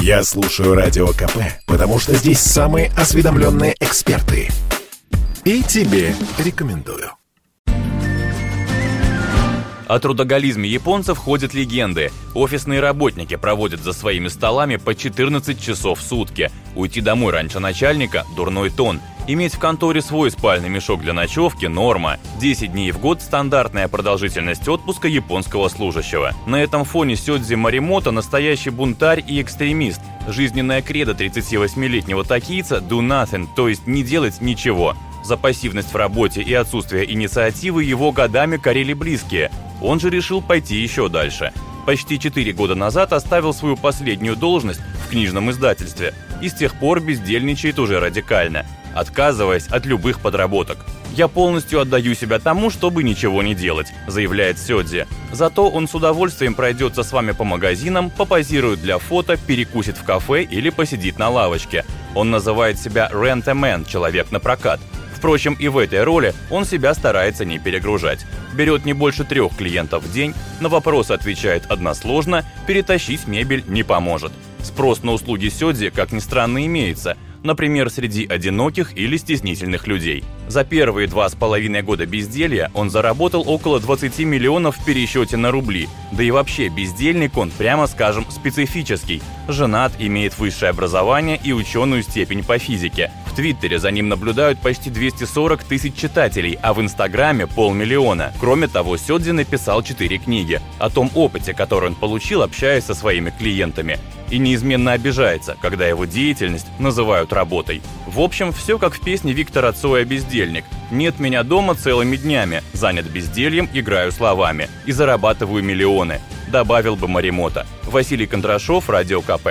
Я слушаю Радио КП, потому что здесь самые осведомленные эксперты. И тебе рекомендую. О трудоголизме японцев ходят легенды. Офисные работники проводят за своими столами по 14 часов в сутки. Уйти домой раньше начальника – дурной тон. Иметь в конторе свой спальный мешок для ночевки – норма. 10 дней в год – стандартная продолжительность отпуска японского служащего. На этом фоне Сёдзи Маримото – настоящий бунтарь и экстремист. Жизненная кредо 38-летнего токийца – do nothing, то есть не делать ничего. За пассивность в работе и отсутствие инициативы его годами корили близкие. Он же решил пойти еще дальше. Почти 4 года назад оставил свою последнюю должность в книжном издательстве и с тех пор бездельничает уже радикально, отказываясь от любых подработок. «Я полностью отдаю себя тому, чтобы ничего не делать», – заявляет Сёдзи. Зато он с удовольствием пройдется с вами по магазинам, попозирует для фото, перекусит в кафе или посидит на лавочке. Он называет себя «rent man» – человек на прокат – Впрочем, и в этой роли он себя старается не перегружать. Берет не больше трех клиентов в день, на вопросы отвечает односложно, перетащить мебель не поможет. Спрос на услуги Сёдзи, как ни странно, имеется – например, среди одиноких или стеснительных людей. За первые два с половиной года безделья он заработал около 20 миллионов в пересчете на рубли. Да и вообще бездельник он, прямо скажем, специфический. Женат, имеет высшее образование и ученую степень по физике. Твиттере за ним наблюдают почти 240 тысяч читателей, а в Инстаграме полмиллиона. Кроме того, Сёдзи написал четыре книги о том опыте, который он получил, общаясь со своими клиентами и неизменно обижается, когда его деятельность называют работой. В общем, все как в песне Виктора Цоя «Бездельник». «Нет меня дома целыми днями, занят бездельем, играю словами и зарабатываю миллионы», добавил бы Маримота. Василий Кондрашов, Радио КП.